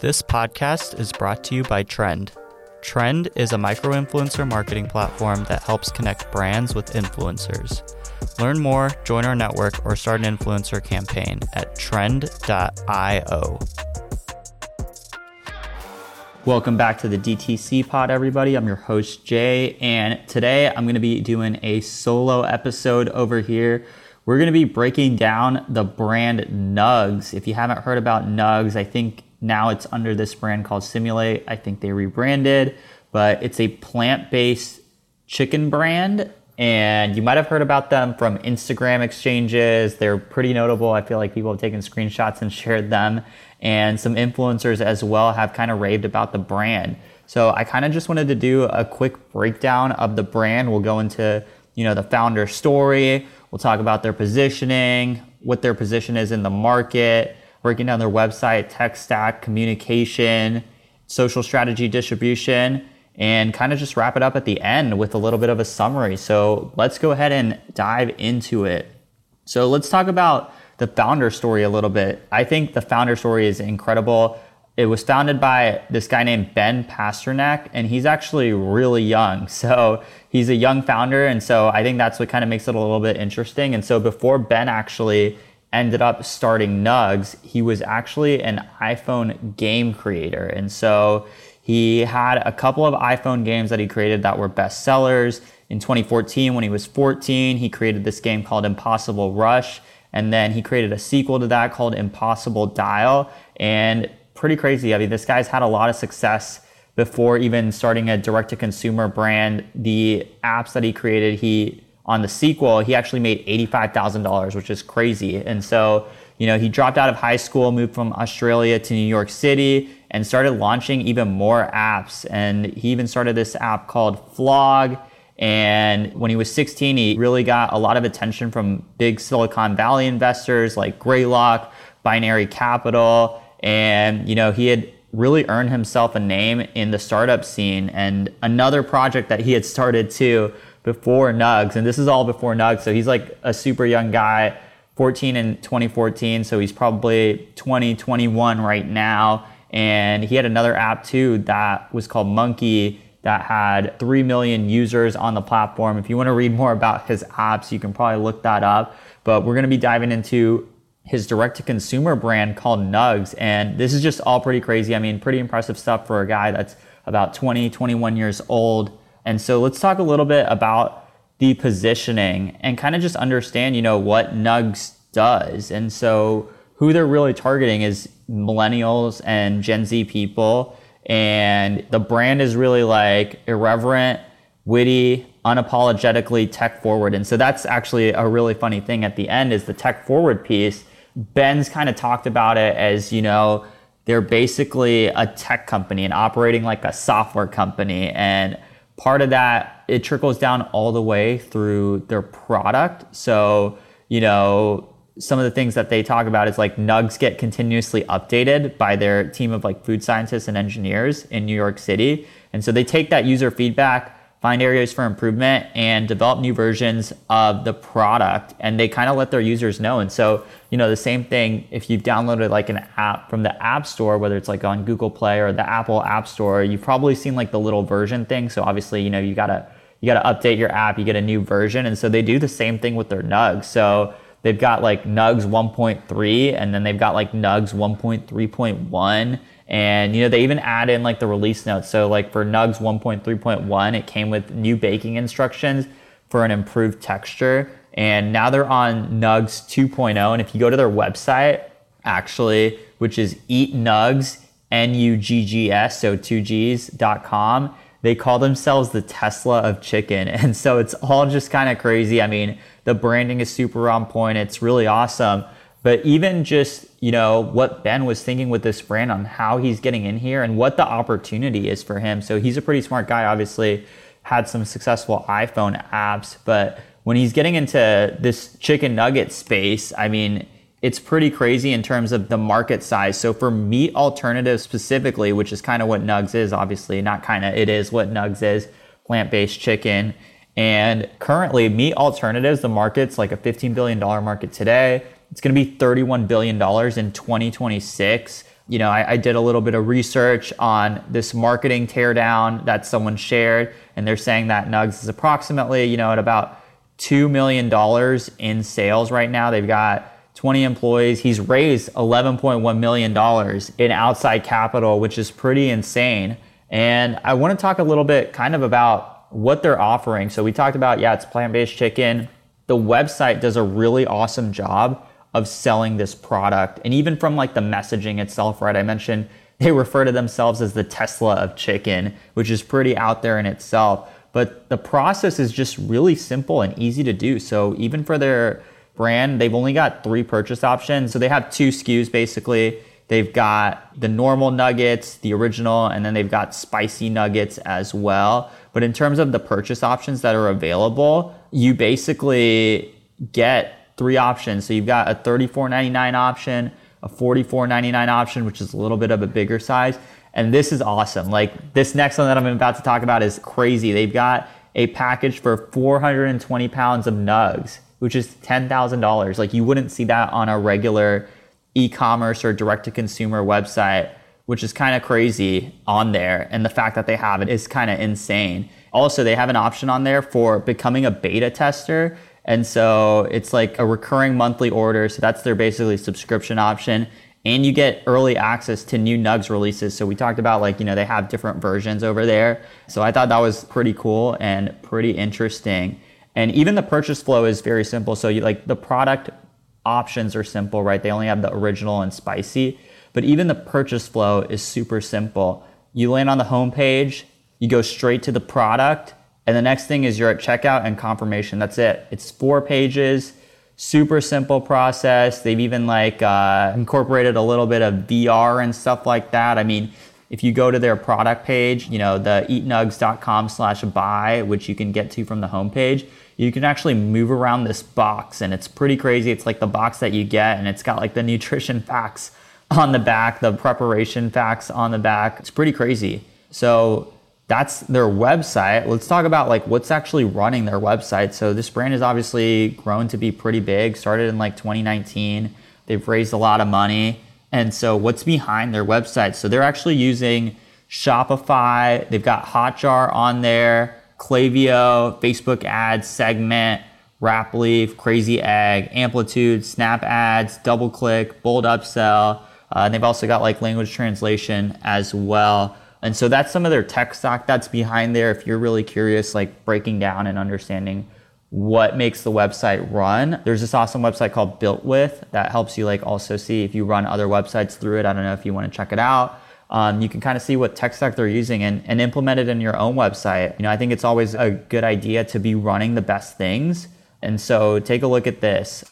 This podcast is brought to you by Trend. Trend is a micro influencer marketing platform that helps connect brands with influencers. Learn more, join our network, or start an influencer campaign at trend.io. Welcome back to the DTC pod, everybody. I'm your host, Jay, and today I'm going to be doing a solo episode over here. We're going to be breaking down the brand Nuggs. If you haven't heard about Nuggs, I think now it's under this brand called Simulate. I think they rebranded, but it's a plant based chicken brand. And you might have heard about them from Instagram exchanges. They're pretty notable. I feel like people have taken screenshots and shared them. And some influencers as well have kind of raved about the brand. So I kind of just wanted to do a quick breakdown of the brand. We'll go into, you know, the founder story. We'll talk about their positioning, what their position is in the market, breaking on their website, tech stack, communication, social strategy distribution, and kind of just wrap it up at the end with a little bit of a summary. So let's go ahead and dive into it. So let's talk about the founder story a little bit. I think the founder story is incredible. It was founded by this guy named Ben Pasternak, and he's actually really young. So he's a young founder, and so I think that's what kind of makes it a little bit interesting. And so before Ben actually ended up starting Nuggs, he was actually an iPhone game creator. And so he had a couple of iPhone games that he created that were bestsellers. In 2014, when he was 14, he created this game called Impossible Rush. And then he created a sequel to that called Impossible Dial. And pretty crazy. I mean, this guy's had a lot of success before even starting a direct to consumer brand. The apps that he created, he on the sequel, he actually made $85,000, which is crazy. And so, you know, he dropped out of high school, moved from Australia to New York City, and started launching even more apps. And he even started this app called Flogg. And when he was 16, he really got a lot of attention from big Silicon Valley investors like Greylock, Binary Capital. And, you know, he had really earned himself a name in the startup scene. And another project that he had started too before Nuggs, and this is all before Nuggs. So he's like a super young guy, 14 in 2014. So he's probably 20, 21 right now. And he had another app too that was called Monkey that had 3 million users on the platform. If you want to read more about his apps, you can probably look that up. But we're going to be diving into his direct to consumer brand called Nuggs. And this is just all pretty crazy. I mean, pretty impressive stuff for a guy that's about 20, 21 years old. And so let's talk a little bit about the positioning and kind of just understand, you know, what Nuggs does. And so who they're really targeting is millennials and Gen Z people. And the brand is really like irreverent, witty, unapologetically tech forward. And so that's actually a really funny thing at the end is the tech forward piece. Ben's kind of talked about it as, you know, they're basically a tech company and operating like a software company. And part of that it trickles down all the way through their product. So you know some of the things that they talk about is like nuggs get continuously updated by their team of like food scientists and engineers in new york city. And so they take that user feedback find areas for improvement and develop new versions of the product and they kind of let their users know. And so you know the same thing if you've downloaded like an app from the app store whether it's like on google play or the apple app store you've probably seen like the little version thing. So obviously you know you gotta you gotta update your app you get a new version. And so they do the same thing with their nuggs. So they've got like nuggs 1.3 and then they've got like nuggs 1.3.1 and you know, they even add in like the release notes. So like for Nuggs 1.3.1, it came with new baking instructions for an improved texture. And now they're on Nuggs 2.0. And if you go to their website, actually, which is Eat Nuggs, N-U-G-G-S, so two G's.com, they call themselves the Tesla of chicken. And so it's all just kind of crazy. I mean, the branding is super on point. It's really awesome. But even just, you know, what Ben was thinking with this brand on how he's getting in here and what the opportunity is for him. So he's a pretty smart guy, obviously, had some successful iPhone apps. But when he's getting into this chicken nugget space, I mean, it's pretty crazy in terms of the market size. So for meat alternatives specifically, which is kind of what Nuggs is, obviously, not kind of, it is what Nuggs is, plant based chicken. And currently, meat alternatives, the market's like a $15 billion market today. It's going to be $31 billion in 2026. you know, I, I, did a little bit of research on this marketing teardown that someone shared, and they're saying that Nuggs is approximately, you know, at about $2 million in sales right now. They've got 20 employees. He's raised $11.1 million in outside capital, which is pretty insane. And I want to talk a little bit kind of about what they're offering. So we talked about, yeah, it's plant based chicken. The website does a really awesome job of selling this product. And even from like the messaging itself, right? I mentioned they refer to themselves as the Tesla of chicken, which is pretty out there in itself. But the process is just really simple and easy to do. So even for their brand, they've only got three purchase options. So they have two SKUs basically. They've got the normal nuggets, the original, and then they've got spicy nuggets as well. But in terms of the purchase options that are available, you basically get three options. So you've got a $34.99 option, a $44.99 option, which is a little bit of a bigger size. And this is awesome. Like this next one that I'm about to talk about is crazy. They've got a package for 420 pounds of nuggs, which is $10,000. Like you wouldn't see that on a regular e-commerce or direct to consumer website, which is kind of crazy on there. And the fact that they have it is kind of insane. Also, they have an option on there for becoming a beta tester and so it's like a recurring monthly order. So that's their basically subscription option. And you get early access to new Nuggs releases. So we talked about like, you know, they have different versions over there. So I thought that was pretty cool and pretty interesting. And even the purchase flow is very simple. So you like the product options are simple, right? They only have the original and spicy. But even the purchase flow is super simple. You land on the homepage, you go straight to the product, and the next thing is you're at checkout and confirmation. That's it. It's four pages, super simple process. They've even like uh, incorporated a little bit of VR and stuff like that. I mean, if you go to their product page, you know, the eatnuggs.com slash buy, which you can get to from the homepage, you can actually move around this box and it's pretty crazy. It's like the box that you get and it's got like the nutrition facts on the back, the preparation facts on the back. It's pretty crazy. So that's their website. Let's talk about like what's actually running their website. So this brand has obviously grown to be pretty big. Started in like 2019. They've raised a lot of money. And so what's behind their website? So they're actually using Shopify. They've got Hotjar on there, Klaviyo, Facebook ads, Segment, Rapleaf, Crazy Egg, Amplitude, Snap Ads, DoubleClick, Bold Upsell. Uh, and they've also got like language translation as well. And so that's some of their tech stock that's behind there. If you're really curious, like breaking down and understanding what makes the website run. There's this awesome website called Built With that helps you like also see if you run other websites through it. I don't know if you want to check it out. Um, you can kind of see what tech stack they're using and, and implement it in your own website. You know, I think it's always a good idea to be running the best things. And so take a look at this.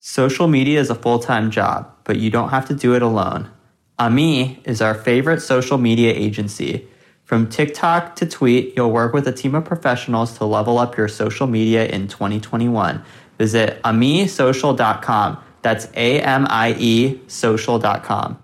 Social media is a full time job, but you don't have to do it alone. Amie is our favorite social media agency. From TikTok to Tweet, you'll work with a team of professionals to level up your social media in 2021. Visit amiesocial.com. That's A M I E social.com.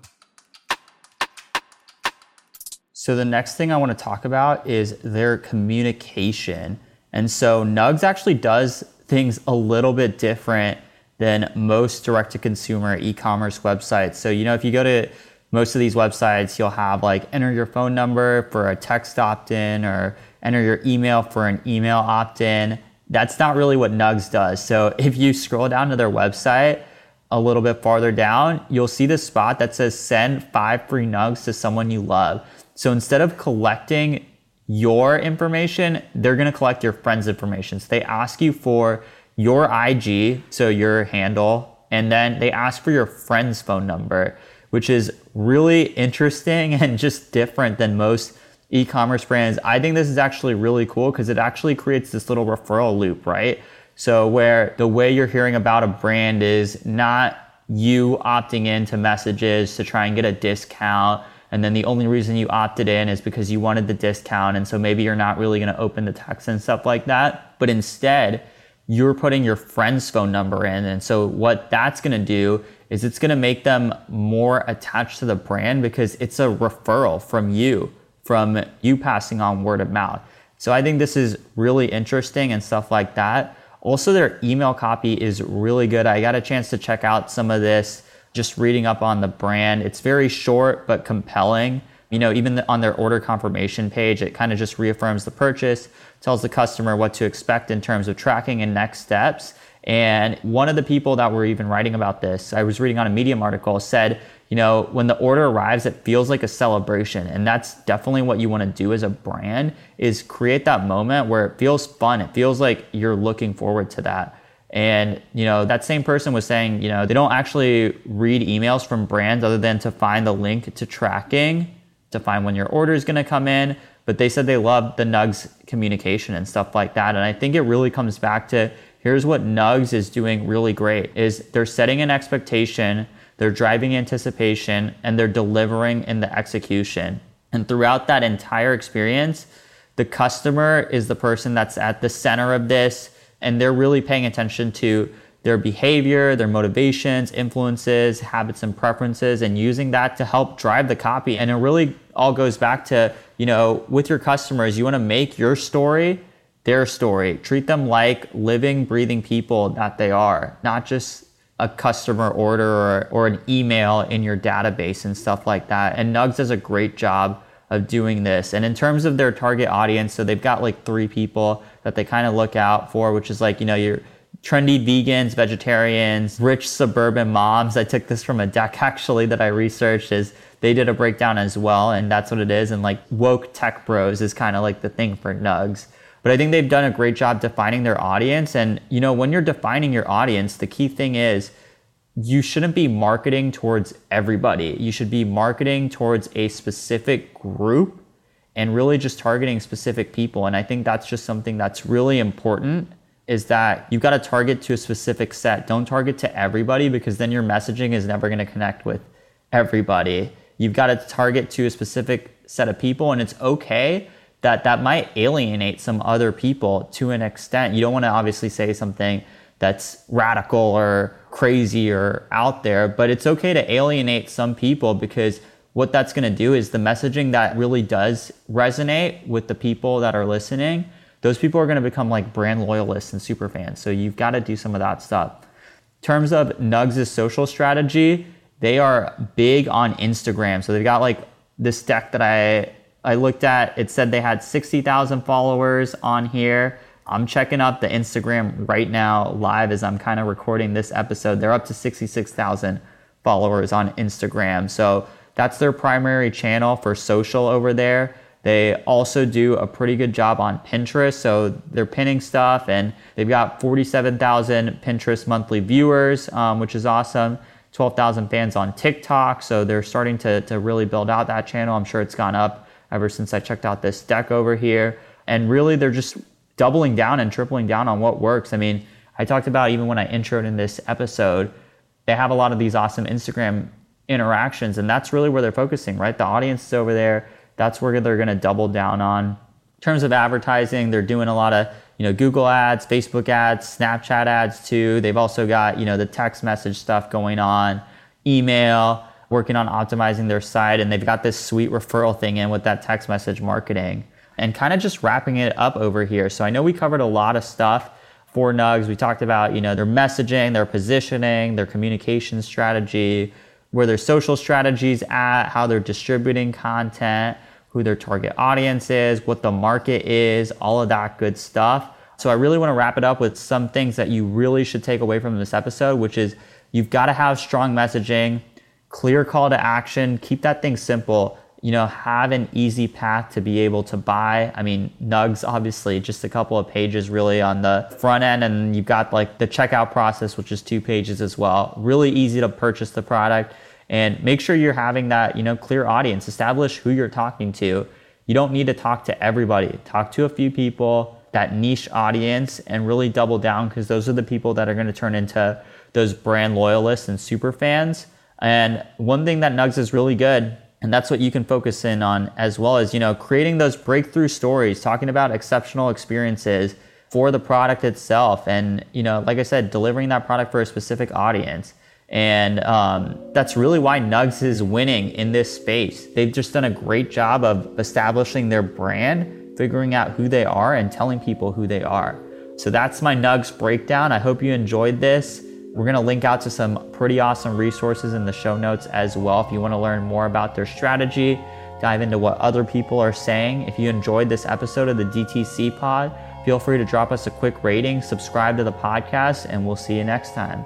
So, the next thing I want to talk about is their communication. And so, Nuggs actually does things a little bit different than most direct to consumer e commerce websites. So, you know, if you go to most of these websites, you'll have like enter your phone number for a text opt in or enter your email for an email opt in. That's not really what Nuggs does. So if you scroll down to their website a little bit farther down, you'll see the spot that says send five free Nuggs to someone you love. So instead of collecting your information, they're gonna collect your friend's information. So they ask you for your IG, so your handle, and then they ask for your friend's phone number which is really interesting and just different than most e-commerce brands. I think this is actually really cool because it actually creates this little referral loop, right? So where the way you're hearing about a brand is not you opting into messages to try and get a discount and then the only reason you opted in is because you wanted the discount and so maybe you're not really going to open the text and stuff like that but instead you're putting your friend's phone number in and so what that's going to do is it's going to make them more attached to the brand because it's a referral from you, from you passing on word of mouth. So I think this is really interesting and stuff like that. Also, their email copy is really good. I got a chance to check out some of this just reading up on the brand. It's very short but compelling. You know, even on their order confirmation page, it kind of just reaffirms the purchase, tells the customer what to expect in terms of tracking and next steps. And one of the people that were even writing about this, I was reading on a Medium article, said, you know, when the order arrives, it feels like a celebration. And that's definitely what you want to do as a brand is create that moment where it feels fun. It feels like you're looking forward to that. And, you know, that same person was saying, you know, they don't actually read emails from brands other than to find the link to tracking, to find when your order is going to come in. But they said they love the Nuggs communication and stuff like that. And I think it really comes back to here's what Nuggs is doing really great is they're setting an expectation, they're driving anticipation, and they're delivering in the execution. And throughout that entire experience, the customer is the person that's at the center of this, and they're really paying attention to their behavior, their motivations, influences, habits, and preferences, and using that to help drive the copy. And it really all goes back to, you know, with your customers, you want to make your story their story. Treat them like living, breathing people that they are, not just a customer order or, or an email in your database and stuff like that. And Nuggs does a great job of doing this. And in terms of their target audience, so they've got like three people that they kind of look out for, which is like, you know, your trendy vegans, vegetarians, rich suburban moms. I took this from a deck actually that I researched is they did a breakdown as well. And that's what it is. And like woke tech bros is kind of like the thing for Nuggs. But I think they've done a great job defining their audience. And, you know, when you're defining your audience, the key thing is you shouldn't be marketing towards everybody. You should be marketing towards a specific group and really just targeting specific people. And I think that's just something that's really important is that you've got to target to a specific set. Don't target to everybody because then your messaging is never going to connect with everybody. You've got to target to a specific set of people and it's okay that that might alienate some other people to an extent. You don't want to obviously say something that's radical or crazy or out there, but it's okay to alienate some people because what that's going to do is the messaging that really does resonate with the people that are listening, those people are going to become like brand loyalists and super fans. So you've got to do some of that stuff. In terms of Nuggs' social strategy, they are big on Instagram. So they've got like this deck that I I looked at, it said they had 60,000 followers on here. I'm checking up the Instagram right now live as I'm kind of recording this episode. They're up to 66,000 followers on Instagram. So that's their primary channel for social over there. They also do a pretty good job on Pinterest. So they're pinning stuff and they've got 47,000 Pinterest monthly viewers, um, which is awesome. 12,000 fans on TikTok. So they're starting to, to really build out that channel. I'm sure it's gone up ever since I checked out this deck over here. And really, they're just doubling down and tripling down on what works. I mean, I talked about even when I introed in this episode, they have a lot of these awesome Instagram interactions, and that's really where they're focusing, right? The audience is over there. That's where they're going to double down on. In terms of advertising, they're doing a lot of you know Google ads, Facebook ads, Snapchat ads too. They've also got you know the text message stuff going on, email working on optimizing their site and they've got this sweet referral thing in with that text message marketing and kind of just wrapping it up over here. So I know we covered a lot of stuff for Nuggs. We talked about, you know, their messaging, their positioning, their communication strategy, where their social strategies at, how they're distributing content, who their target audience is, what the market is, all of that good stuff. So I really want to wrap it up with some things that you really should take away from this episode, which is you've got to have strong messaging clear call to action, keep that thing simple. You know, have an easy path to be able to buy. I mean, Nuggs, obviously, just a couple of pages really on the front end, and you've got like the checkout process, which is two pages as well. Really easy to purchase the product and make sure you're having that, you know, clear audience. Establish who you're talking to. You don't need to talk to everybody. Talk to a few people, that niche audience, and really double down because those are the people that are going to turn into those brand loyalists and super fans and one thing that Nuggs is really good, and that's what you can focus in on as well as, you know, creating those breakthrough stories, talking about exceptional experiences for the product itself. And, you know, like I said, delivering that product for a specific audience. And um, that's really why Nuggs is winning in this space. They've just done a great job of establishing their brand, figuring out who they are, and telling people who they are. So that's my Nuggs breakdown. I hope you enjoyed this. We're going to link out to some pretty awesome resources in the show notes as well if you want to learn more about their strategy, dive into what other people are saying. If you enjoyed this episode of the DTC pod, feel free to drop us a quick rating, subscribe to the podcast, and we'll see you next time.